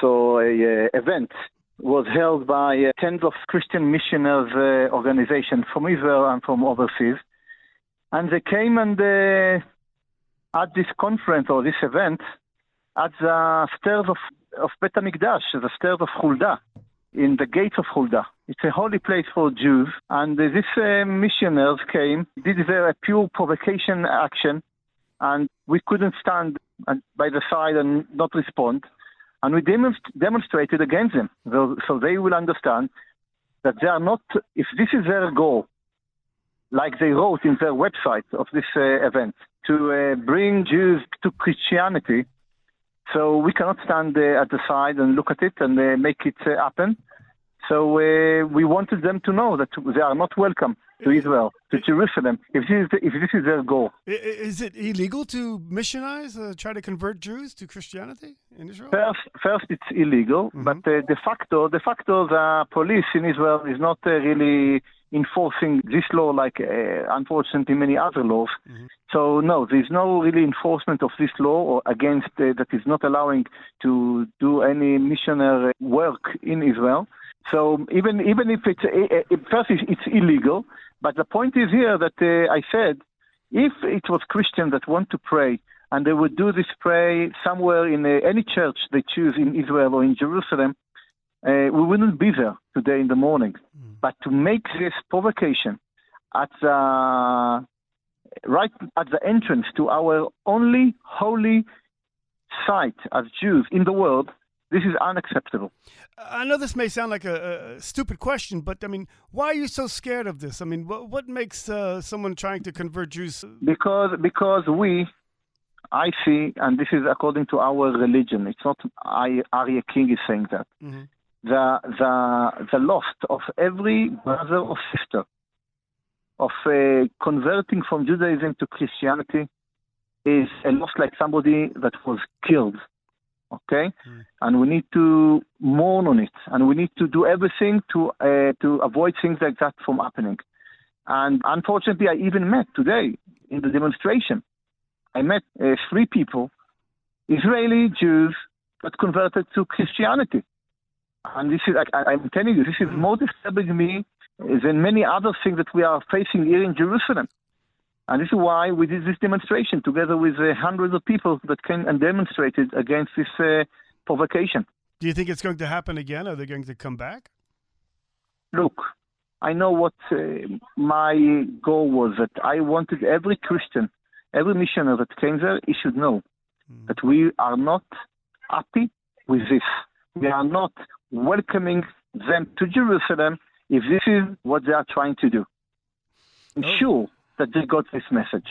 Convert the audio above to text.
so a uh, event was held by uh, tens of Christian missioners uh, organizations from Israel and from overseas. And they came and uh, at this conference or this event at the stairs of, of Bet HaMikdash, the stairs of Huldah, in the gates of Huldah. It's a holy place for Jews. And uh, these uh, missioners came, did there a pure provocation action, and we couldn't stand by the side and not respond and we demonst- demonstrated against them. So, so, they will understand that they are not, if this is their goal, like they wrote in their website of this uh, event, to uh, bring Jews to Christianity, so we cannot stand uh, at the side and look at it and uh, make it uh, happen. So uh, we wanted them to know that they are not welcome to Israel, to Jerusalem, if this is, the, if this is their goal. Is it illegal to missionize, uh, try to convert Jews to Christianity in Israel? First, first it's illegal, mm-hmm. but uh, de facto, de facto, the police in Israel is not uh, really enforcing this law like, uh, unfortunately, many other laws. Mm-hmm. So no, there's no really enforcement of this law or against uh, that is not allowing to do any missionary work in Israel. So even even if it's uh, first it's illegal, but the point is here that uh, I said, if it was Christians that want to pray and they would do this prayer somewhere in uh, any church they choose in Israel or in Jerusalem, uh, we wouldn't be there today in the morning. Mm. But to make this provocation at the right at the entrance to our only holy site as Jews in the world, this is unacceptable. I know this may sound like a, a, stupid question, but I mean, why are you so scared of this? I mean, what, what makes uh, someone trying to convert Jews? Because because we, I see, and this is according to our religion. It's not I, Aryeh King is saying that. Mm-hmm. The the the loss of every brother or sister of uh, converting from Judaism to Christianity is a loss like somebody that was killed okay? Mm. And we need to mourn on it, and we need to do everything to uh, to avoid things like that from happening. And unfortunately, I even met today in the demonstration. I met uh, three people, Israeli Jews that converted to Christianity. And this is, I, am telling you, this is more disturbing me than many other things that we are facing here in Jerusalem. And this is why we did this demonstration together with uh, hundreds of people that came and demonstrated against this uh, provocation. Do you think it's going to happen again? Are they going to come back? Look, I know what uh, my goal was that I wanted every Christian, every missionary that came there, he should know mm. that we are not happy with this. We are not welcoming them to Jerusalem if this is what they are trying to do. Oh. Sure, that they got this message.